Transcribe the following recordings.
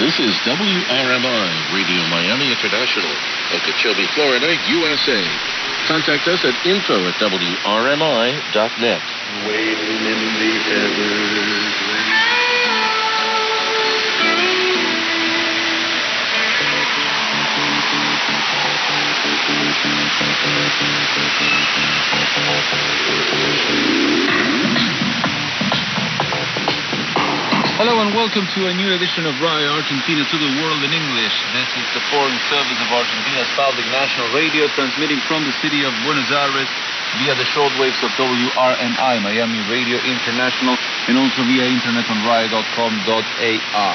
This is WRMI Radio Miami International, of Okeechobee, Florida, USA. Contact us at info at WRMI.net. Waiting in the Everglades. Hello and welcome to a new edition of RAE Argentina to the World in English. This is the foreign service of Argentina's public national radio transmitting from the city of Buenos Aires via the shortwaves of WRMI, Miami Radio International, and also via internet on RAE.com.ar.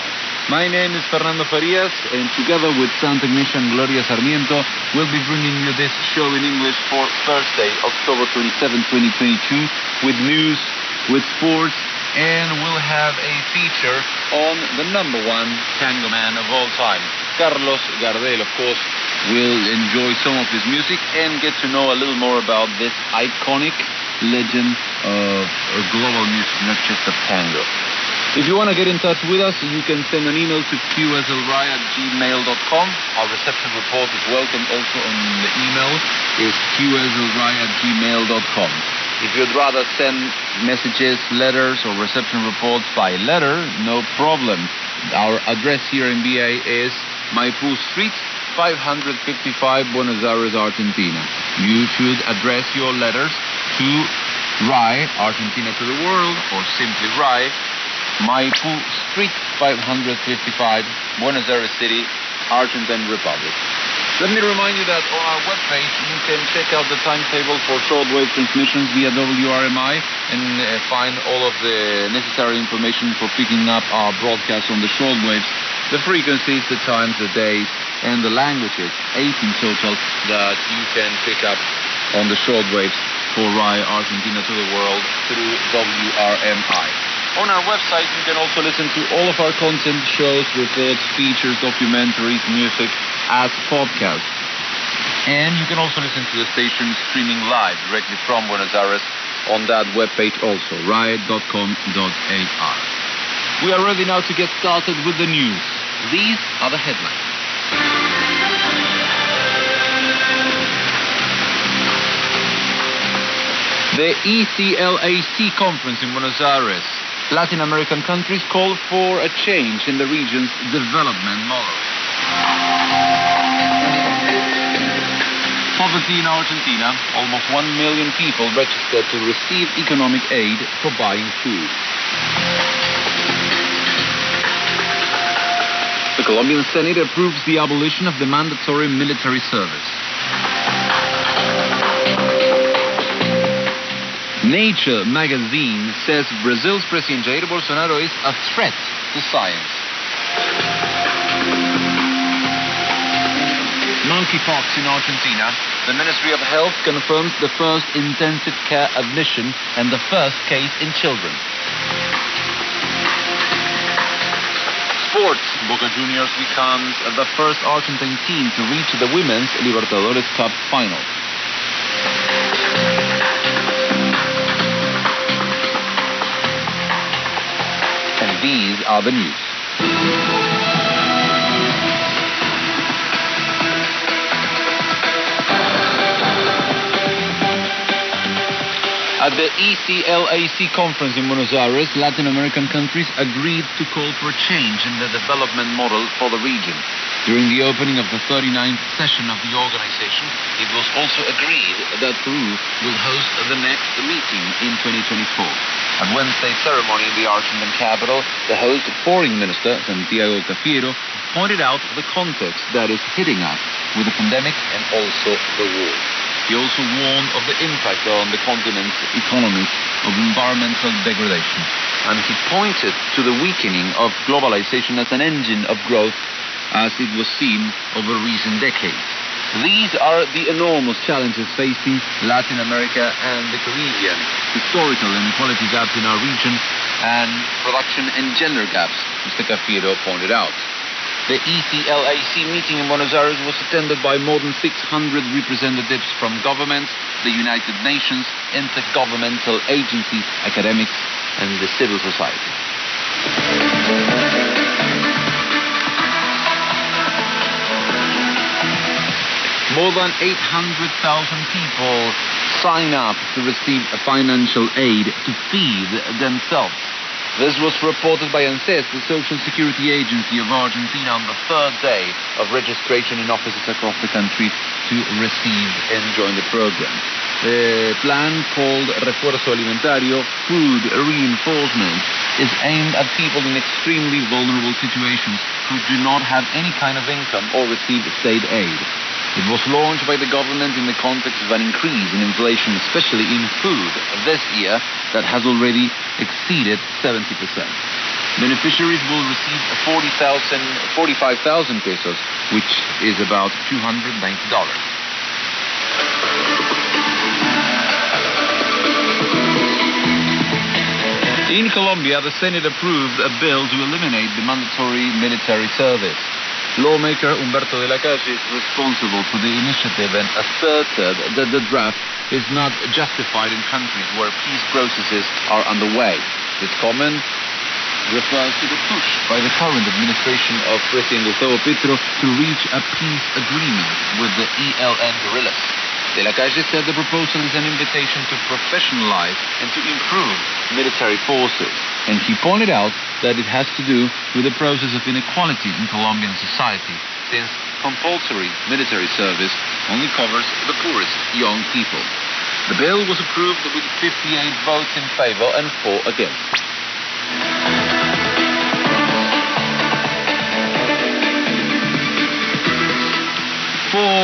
My name is Fernando Farias, and together with sound technician Gloria Sarmiento, we'll be bringing you this show in English for Thursday, October 27, 2022, with news, with sports, and we'll have a feature on the number one tango man of all time. Carlos Gardel, of course, will enjoy some of his music and get to know a little more about this iconic legend of global music, not just of tango. If you want to get in touch with us, you can send an email to qslrae at gmail.com. Our reception report is welcome also on the email. It's qslrae at gmail.com. If you'd rather send messages, letters, or reception reports by letter, no problem. Our address here in BA is Maipú Street, 555 Buenos Aires, Argentina. You should address your letters to RAE, Argentina to the World, or simply RAE, Maipú Street, 555 Buenos Aires City, Argentine Republic. Let me remind you that on our webpage you can check out the timetable for shortwave transmissions via WRMI and uh, find all of the necessary information for picking up our broadcast on the shortwaves, the frequencies, the times, the days, and the languages, eight in total, that you can pick up on the shortwaves for RAE Argentina to the world through WRMI. On our website, you can also listen to all of our content, shows, reports, features, documentaries, music as podcasts. And you can also listen to the station streaming live directly from Buenos Aires on that webpage also, rae.com.ar. We are ready now to get started with the news. These are the headlines. The ECLAC conference in Buenos Aires. Latin American countries call for a change in the region's development model. Poverty in Argentina. Almost 1 million people registered to receive economic aid for buying food. The Colombian Senate approves the abolition of the mandatory military service. Nature magazine says Brazil's President Jair Bolsonaro is a threat to science. Monkeypox in Argentina. The Ministry of Health confirms the first intensive care admission and the first case in children. Sports. Boca Juniors becomes the first Argentine team to reach the Women's Libertadores Cup final. Are the news. At the ECLAC conference in Buenos Aires, Latin American countries agreed to call for change in the development model for the region. During the opening of the 39th session of the organization, it was also agreed that Peru will host the next meeting in 2024. At Wednesday's ceremony in the Argentine capital, the host foreign minister, Santiago Cafiero, pointed out the context that is hitting us with the pandemic and also the war. He also warned of the impact on the continent's economies of environmental degradation. And he pointed to the weakening of globalization as an engine of growth as it was seen over recent decades. These are the enormous challenges facing Latin America and the Caribbean. Historical inequality gaps in our region and production and gender gaps, Mr. Cafiero pointed out. The ECLAC meeting in Buenos Aires was attended by more than 600 representatives from governments, the United Nations, intergovernmental agencies, academics, and the civil society. More than 800,000 people sign up to receive financial aid to feed themselves. This was reported by ANSES, the Social Security Agency of Argentina, on the third day of registration in offices across the country to receive and join the program. The plan called Refuerzo Alimentario, Food Reinforcement, is aimed at people in extremely vulnerable situations who do not have any kind of income or receive state aid. It was launched by the government in the context of an increase in inflation, especially in food, this year that has already exceeded 70%. Beneficiaries will receive 40,000, 45,000 pesos, which is about $290. In Colombia, the Senate approved a bill to eliminate the mandatory military service. Lawmaker Humberto de la Calle is responsible for the initiative and asserted that the draft is not justified in countries where peace processes are underway. This comment refers to the push by the current administration of President Gustavo Petro to reach a peace agreement with the ELN guerrillas. De la Calle said the proposal is an invitation to professionalize and to improve military forces. And he pointed out that it has to do with the process of inequality in Colombian society, since compulsory military service only covers the poorest young people. The bill was approved with 58 votes in favor and 4 against.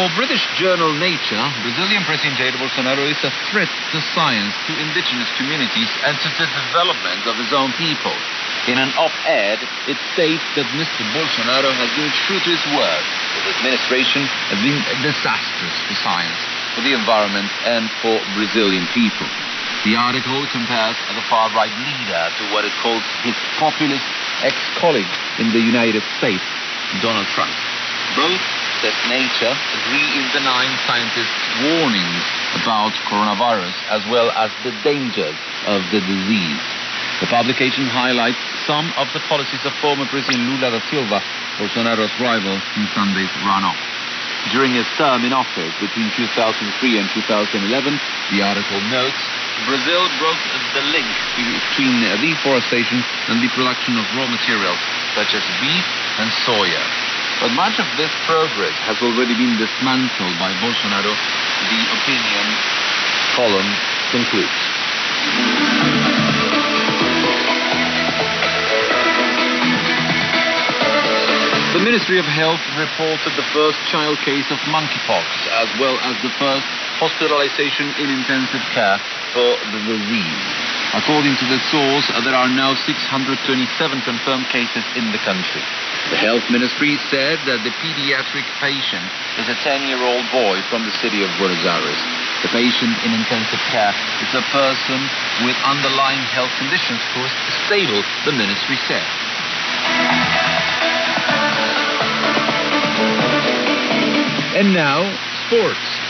For British journal Nature, Brazilian President Jair Bolsonaro is a threat to science, to indigenous communities, and to the development of his own people. In an op-ed, it states that Mr. Bolsonaro has been true to his word. His administration has been disastrous for science, for the environment, and for Brazilian people. The article compares the far-right leader to what it calls his populist ex-colleague in the United States, Donald Trump. Both, says Nature, agree in denying scientists' warnings about coronavirus as well as the dangers of the disease. The publication highlights some of the policies of former President Lula da Silva, Bolsonaro's rival in Sunday's runoff. During his term in office between 2003 and 2011, the article notes, Brazil broke the link between deforestation and the production of raw materials such as beef and soya. But much of this progress has already been dismantled by Bolsonaro, the opinion column concludes. The Ministry of Health reported the first child case of monkeypox, as well as the first hospitalization in intensive care for the disease. According to the source, there are now 627 confirmed cases in the country. The health ministry said that the pediatric patient is a 10-year-old boy from the city of Buenos Aires. The patient in intensive care is a person with underlying health conditions who is stable, the ministry said. And now, sports.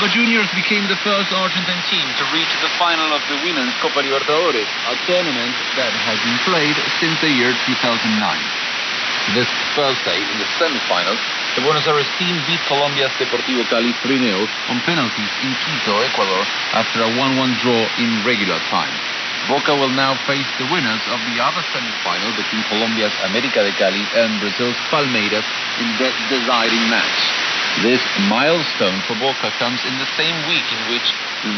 Boca Juniors became the first Argentine team to reach the final of the Women's Copa Libertadores, a tournament that has been played since the year 2009. This Thursday, in the semifinals, the Buenos Aires team beat Colombia's Deportivo Cali 3-0 on penalties in Quito, Ecuador, after a 1-1 draw in regular time. Boca will now face the winners of the other semifinal between Colombia's América de Cali and Brazil's Palmeiras in the deciding match. This milestone for Boca comes in the same week in which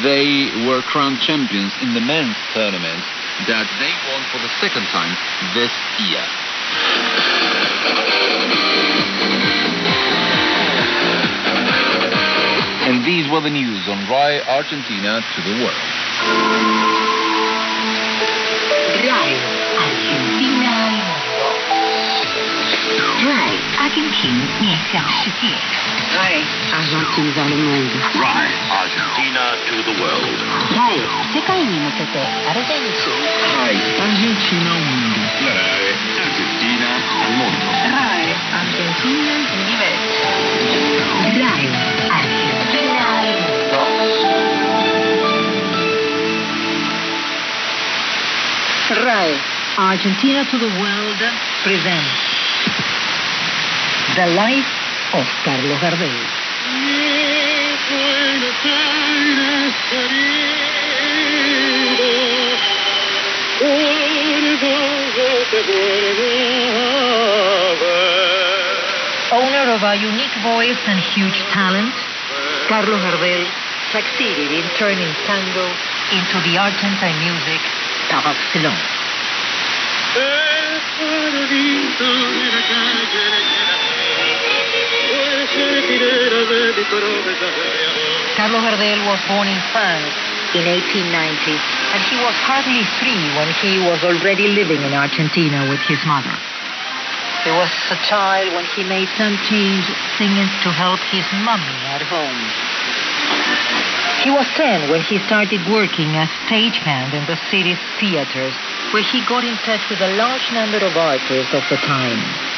they were crowned champions in the men's tournament that they won for the second time this year. And these were the news on RAE Argentina to the world. RAE Argentina. RAI Argentina 面向世界。 RAI Argentina al mundo. Rai, Argentina to the world. RAI 世界に向けてアルゼンチン。 RAI Argentina al mundo. Rai, Argentina al mondo. RAI Argentina universo. RAI Argentina al mundo. RAI Argentina to the World presents The Life of Carlos Gardel. Owner of a unique voice and huge talent, Carlos Gardel succeeded in turning tango into the Argentine music par excellence. Carlos Gardel was born in France in 1890, and he was hardly three when he was already living in Argentina with his mother. He was a child when he made some change singing to help his mummy at home. He was 10 when he started working as stagehand in the city's theaters, where he got in touch with a large number of artists of the time.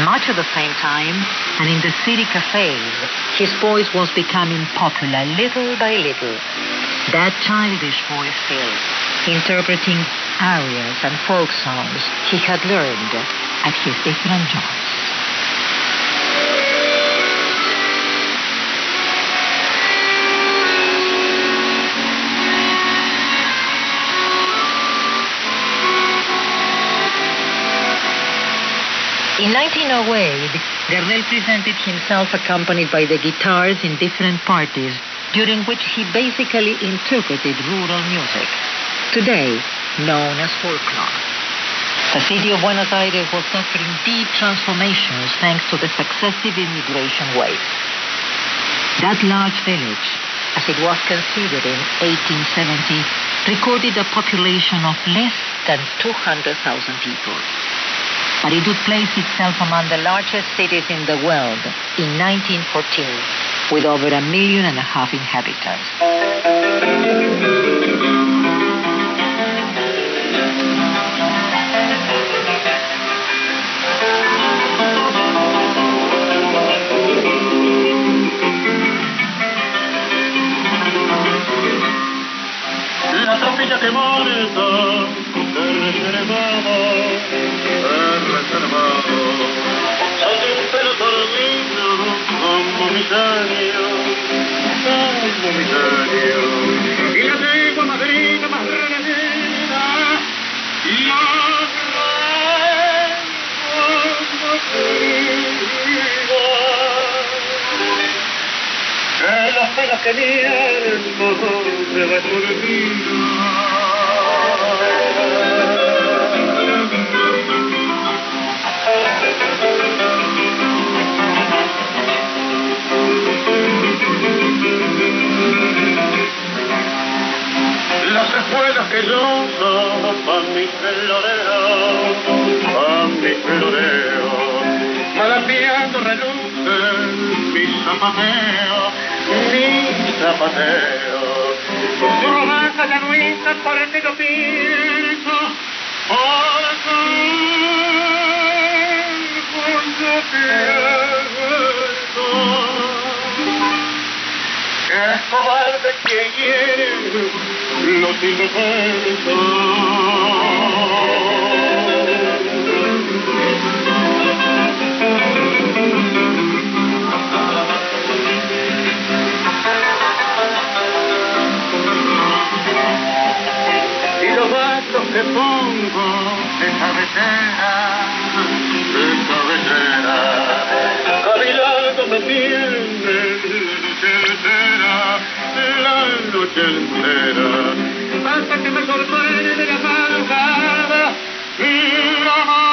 Much at the same time, and in the city cafes, his voice was becoming popular little by little. That childish voice still, interpreting arias and folk songs he had learned at his different jobs. In 1908, Gardel presented himself accompanied by the guitars in different parties, during which he basically interpreted rural music, today known as folklore. The city of Buenos Aires was suffering deep transformations thanks to the successive immigration waves. That large village, as it was considered in 1870, recorded a population of less than 200,000 people but it would place itself among the largest cities in the world in 1914 with over a million and a half inhabitants. La comisario, ay comisario. Y la tengo más grita, más más más En las penas que mi alma se va surgiendo. Las escuelas que yo pa' mi floreo, pa' mi floreo, malapeando relucen mi zapateo, mi zapateo. Su romanza ya no hizo por el que yo pienso, yo pienso. Cobarde que hiere los indefensos. Y los vasos que pongo de cabecera, de cabecera, cavilando me tienden la noche entera, la noche entera, hasta que me sorprende de la madrugada y la madrugada.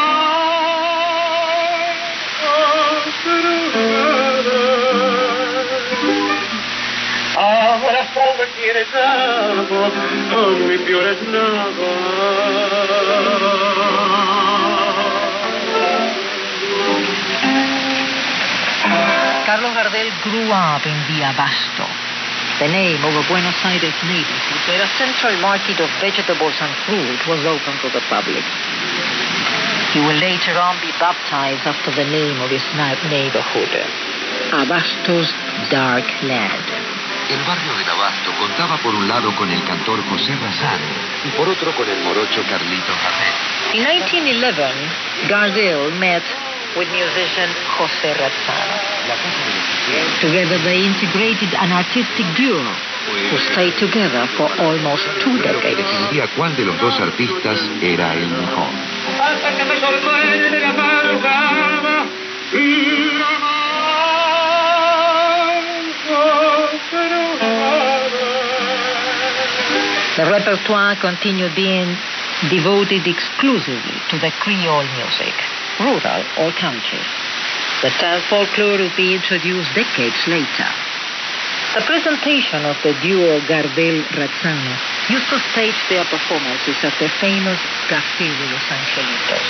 Abrazado quieres algo, con mi peor es nada. Carlos Gardel grew up in the Abasto, the name of a Buenos Aires neighborhood where a central market of vegetables and fruit was open to the public. He will later on be baptized after the name of his na- neighborhood, Abasto's Dark Land. El barrio del Abasto contaba por un lado con el cantor José Razzano y por otro con el morocho Carlito Gardel. In 1911, Gardel met with musician José Razzano. Together they integrated an artistic duo who stayed together for almost two decades. decidía cuál de los dos artistas era el mejor. hasta que me sorprende de la madrugada y la The repertoire continued being devoted exclusively to the Creole music, rural or country. The style folklore would be introduced decades later. The presentation of the duo Gardel-Razzano used to stage their performances at the famous Café de los Angelitos,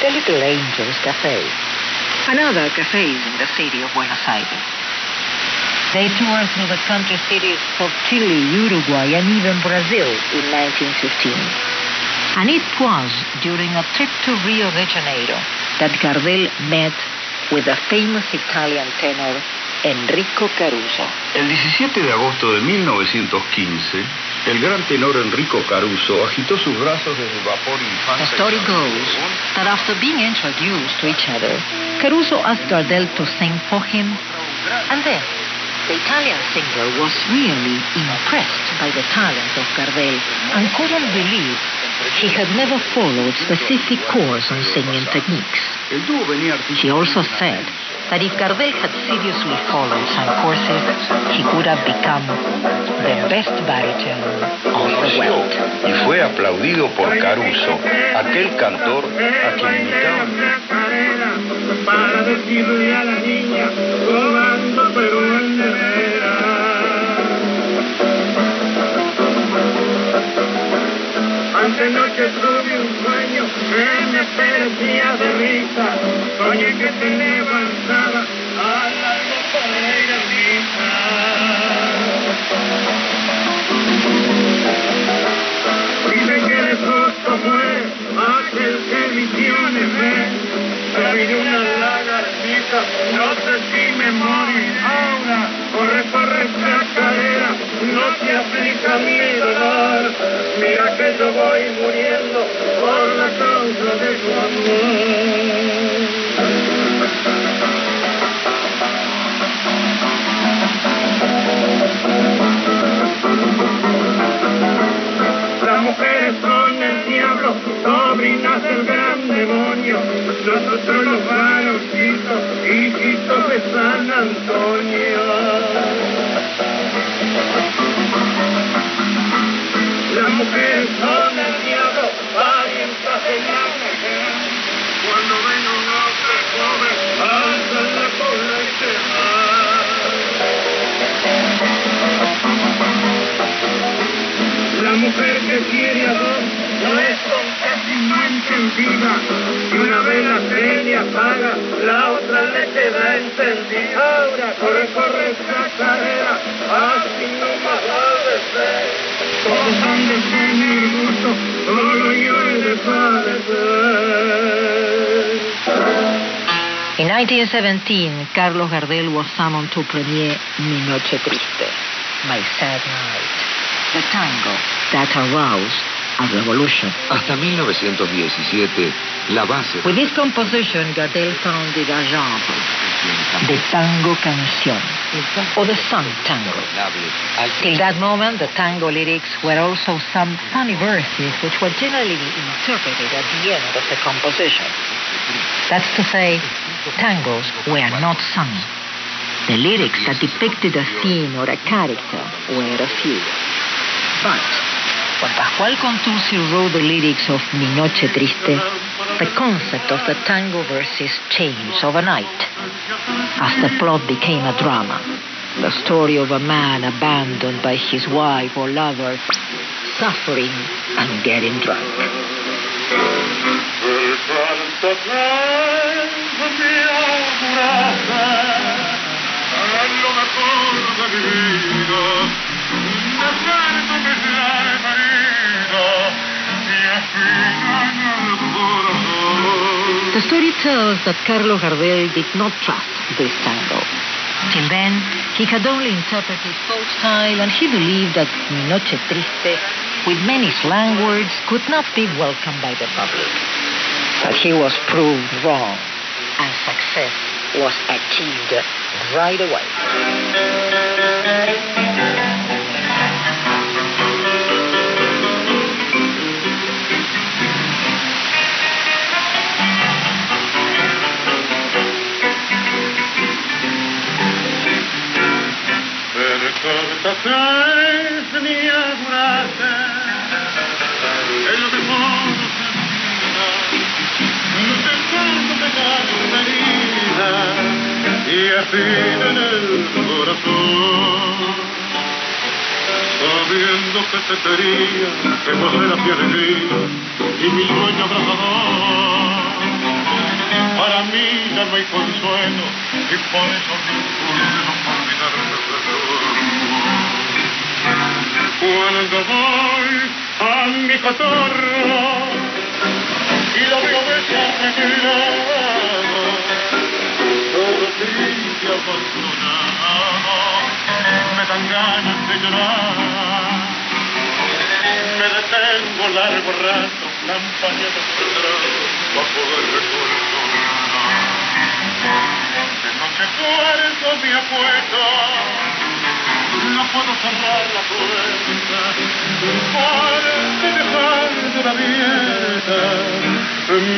the Little Angels Café, and other cafes in the city of Buenos Aires. They toured through the country cities of Chile, Uruguay, and even Brazil in 1915. And it was during a trip to Rio de Janeiro that Gardel met with the famous Italian tenor Enrico Caruso. El 17 de agosto de 1915, el gran tenor Enrico Caruso agitó sus brazos desde el vapor infante. The story goes that after being introduced to each other, Caruso asked Gardel to sing for him, and then the Italian singer was really impressed by the talent of Gardel and couldn't believe he had never followed specific course on singing techniques. El dúo venía He also said that if Gardel had seriously followed some courses, he could have become the best baritone of the world. y fue aplaudido por Caruso, aquel cantor a quien imitaba. para decirle a la niña me perdía de risa. Soñé que te levantaba al algo para ir a misa. Dice que de susto fue aquel que visiones ve. Se vino una lagartija, no sé si me morí ahora. Corre, corre, chacarera, no te aplica mi dolor. Mira que yo voy muriendo por la de tu amor. Las mujeres son el diablo, sobrinas del gran demonio. Nosotros los varoncitos, hijitos de San Antonio. Mujer que quiere a dos no es con casi no encendida. Si una vela se le apaga, la otra le queda encendida. Ahora corre, corre esa carrera, así no más va de ser. Todos han de tener gusto, solo yo he de padecer. In 1917, Carlos Gardel was summoned to premiere Mi Noche Triste, My Sad Night, the tango that aroused a revolution. Hasta 1917, la base With this composition, Gardel founded a genre, the tango canción, or the song tango. Till that moment, the tango lyrics were also some funny verses which were generally interpreted at the end of the composition. That's to say, tangos were not sung. The lyrics that depicted a scene or a character were a few. But when Pascual Contursi wrote the lyrics of Mi Noche Triste, the concept of the tango verses changed overnight as the plot became a drama. The story of a man abandoned by his wife or lover, suffering and getting drunk. The story tells that Carlos Gardel did not trust this tango. Till then, he had only interpreted folk style, and he believed that Noche Triste, with many slang words, could not be welcomed by the public. But he was proved wrong, and success was achieved right away. Y afina en el corazón. Sabiendo que te quería, que vos eras mi alegría y mi sueño abrazador. Para mí ya no hay consuelo y por eso me puedo olvidarme cuando voy a mi cotorro y lo veo desangrado, triste abandonado, me dan ganas de llorar. Me detengo largo rato, campaña de para poder recordar. De noche puerto mi apuesto no puedo cerrar la puerta para dejar de la abierta mi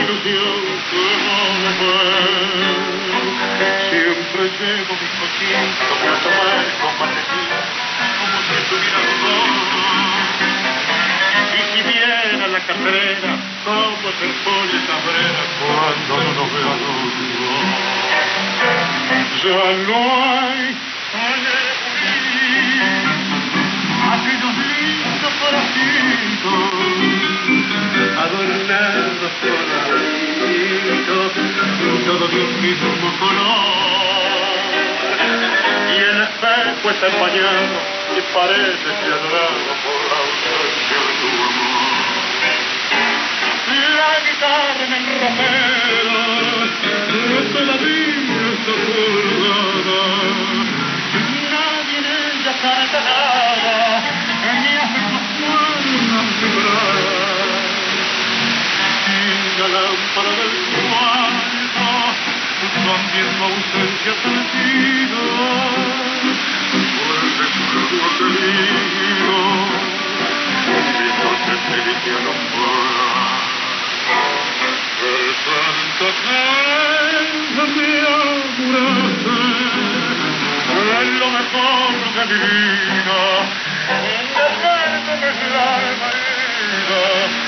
ilusión como fue. Siempre llevo mi cochito para tomar con matecita como si estuviera dos. Y si viera la carrera, como se pone cabrera cuando no lo veo Ya no hay aquellos lindos coracitos adornados por aritos, todo de un mismo color. Y el espejo está empañado y parece que adorado por la ausencia de tu amor. La guitarra en el ropero. Todavía está colgada. Nadie en ella canta Sin la lámpara del cuarto, también tu ausencia sentido, por el recuerdo querido, mi noche triste alumbrar. El santo ángel me abraza, es lo mejor de mi vida. Despertame el alma herida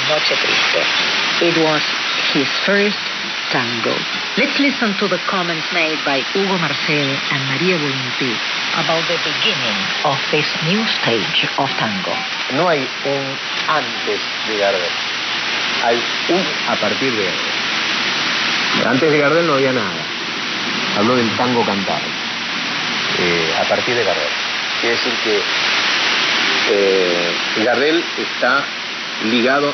Noche Triste. It was his first tango. Let's listen to the comments made by Hugo Marcel and María Volunté about the beginning of this new stage of tango. No hay un antes de Gardel. Hay un a partir de Gardel. Antes de Gardel no había nada. Habló del tango cantado. Eh, a partir de Gardel. Quiere decir que eh, Gardel está ligado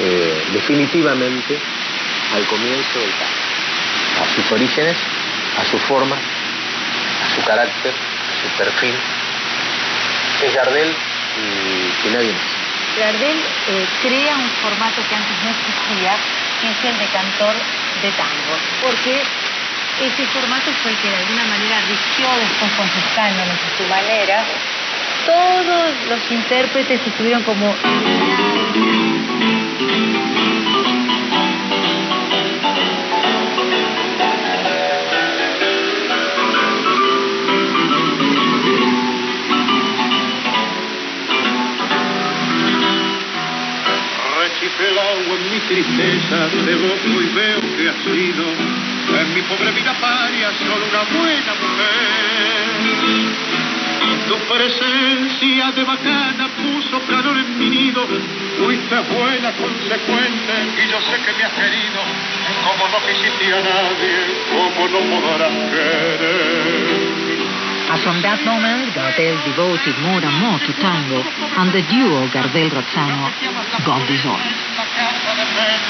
eh, definitivamente al comienzo del tango, a sus orígenes, a su forma, a su carácter, a su perfil. Es Gardel y, y nadie más. Gardel eh, crea un formato que antes no existía, que es el de cantor de tango, porque ese formato fue el que de alguna manera rigió después con sus cánones y su manera. Todos los intérpretes estuvieron como... Rechiflado en mi tristeza, te busco y veo que has sido En mi pobre vida paria, solo una buena mujer. Tu presencia de bacana puso calor en mi nido. Fuiste buena, consecuente, y yo sé que me has querido. Como no quisiste a nadie, como no podrás querer. And from that moment, Gardel devoted more and more to tango, and the duo Gardel-Razzano got dissolved.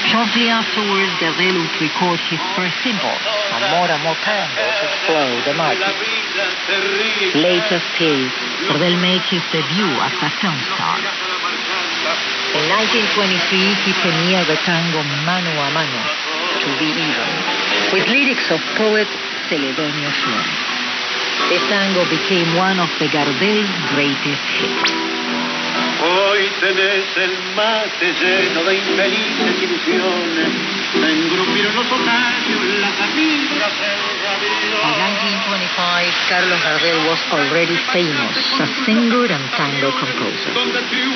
Shortly afterwards, Gardel would record his first single, and more and more tangos would flow the market. Later still, Gardel made his debut as a film star. In 1923, he premiered the tango Mano a Mano, To Be Even, with lyrics of poet Celedonio Flores. This tango became one of the Gardel's greatest hits. Hoy tenés el mate lleno de infelices ilusiones. Los las amigas, el In 1925, Carlos Gardel was already famous as singer and tango composer.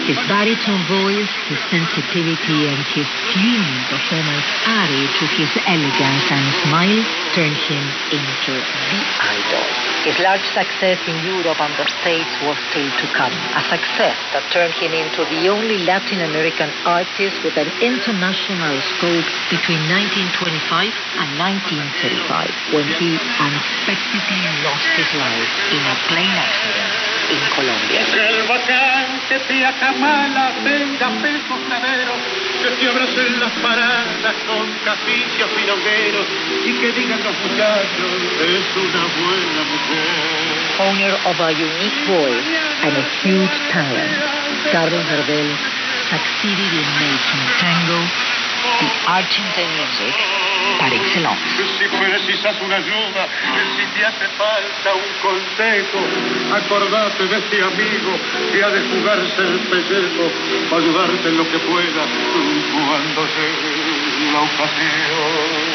His baritone voice, his sensitivity, and his fluent performance added to his elegance and smile turned him into the idol. His large success in Europe and the States was still to come, a success that turned him into the only Latin American artist with an international scope between 1925 and 1935, when he unexpectedly lost his life in a plane accident in Colombia. El vacante te acamala, tenga pesos caderos, que te abracen las paradas con caficios pilongueros y que digan los muchachos, es una buena mujer. Owner of a unique voice and a huge talent, Carlos Gardel succeeded in making tango the Argentine music par excellence. Si precisas una ayuda, si te hace falta un consejo, acordate de este amigo que ha de jugarse el pellejo para ayudarte en lo que pueda cuando llegue la ocasión.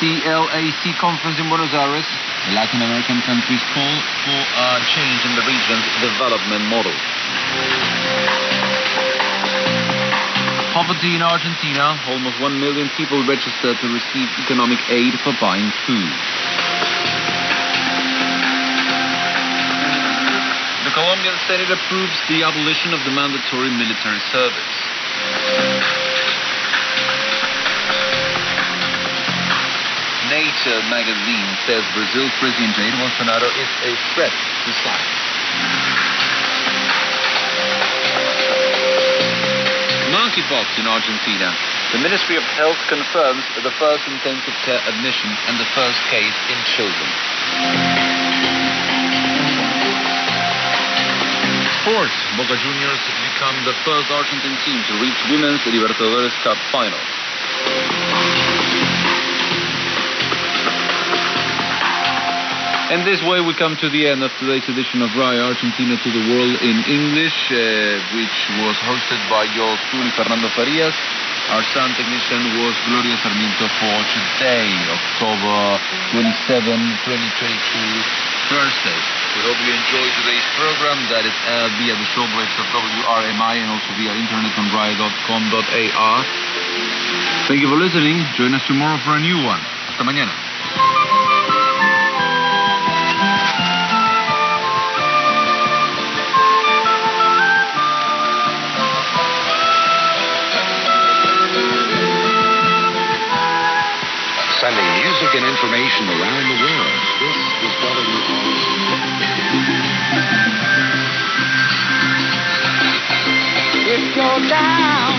ECLAC conference in Buenos Aires. The Latin American countries call for a change in the region's development model. Poverty in Argentina. Almost 1 million people registered to receive economic aid for buying food. The Colombian Senate approves the abolition of the mandatory military service. Nature magazine says Brazil's President Jair Bolsonaro is a threat to science. Monkeypox in Argentina. The Ministry of Health confirms the first intensive care admission and the first case in children. Sports. Boca Juniors become the first Argentine team to reach Women's Libertadores Cup final. And this way we come to the end of today's edition of RAE Argentina to the World in English, uh, which was hosted by yours truly, Fernando Farias. Our sound technician was Gloria Sarmiento for today, October 27, 2022, Thursday. We hope you enjoyed today's program that is aired via the shortwaves of WRMI and also via internet on rae.com.ar. Thank you for listening. Join us tomorrow for a new one. Hasta mañana. Music and information around the world. This is WRMI. If you're down,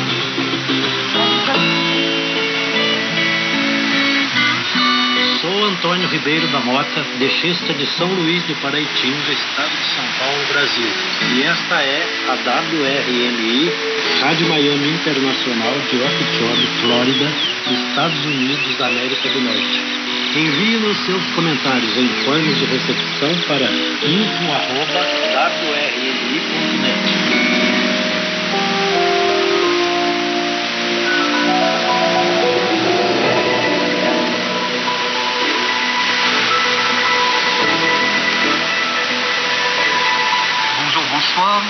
Sou Antônio Ribeiro da Mota, de de São Luís do Paraitinga, estado de São Paulo, Brasil. E esta é a WRMI, Rádio Miami Internacional de Okeechobee, Flórida, Estados Unidos da América do Norte. Envie-nos seus comentários em formas de recepção para info.wrmi.net. soir,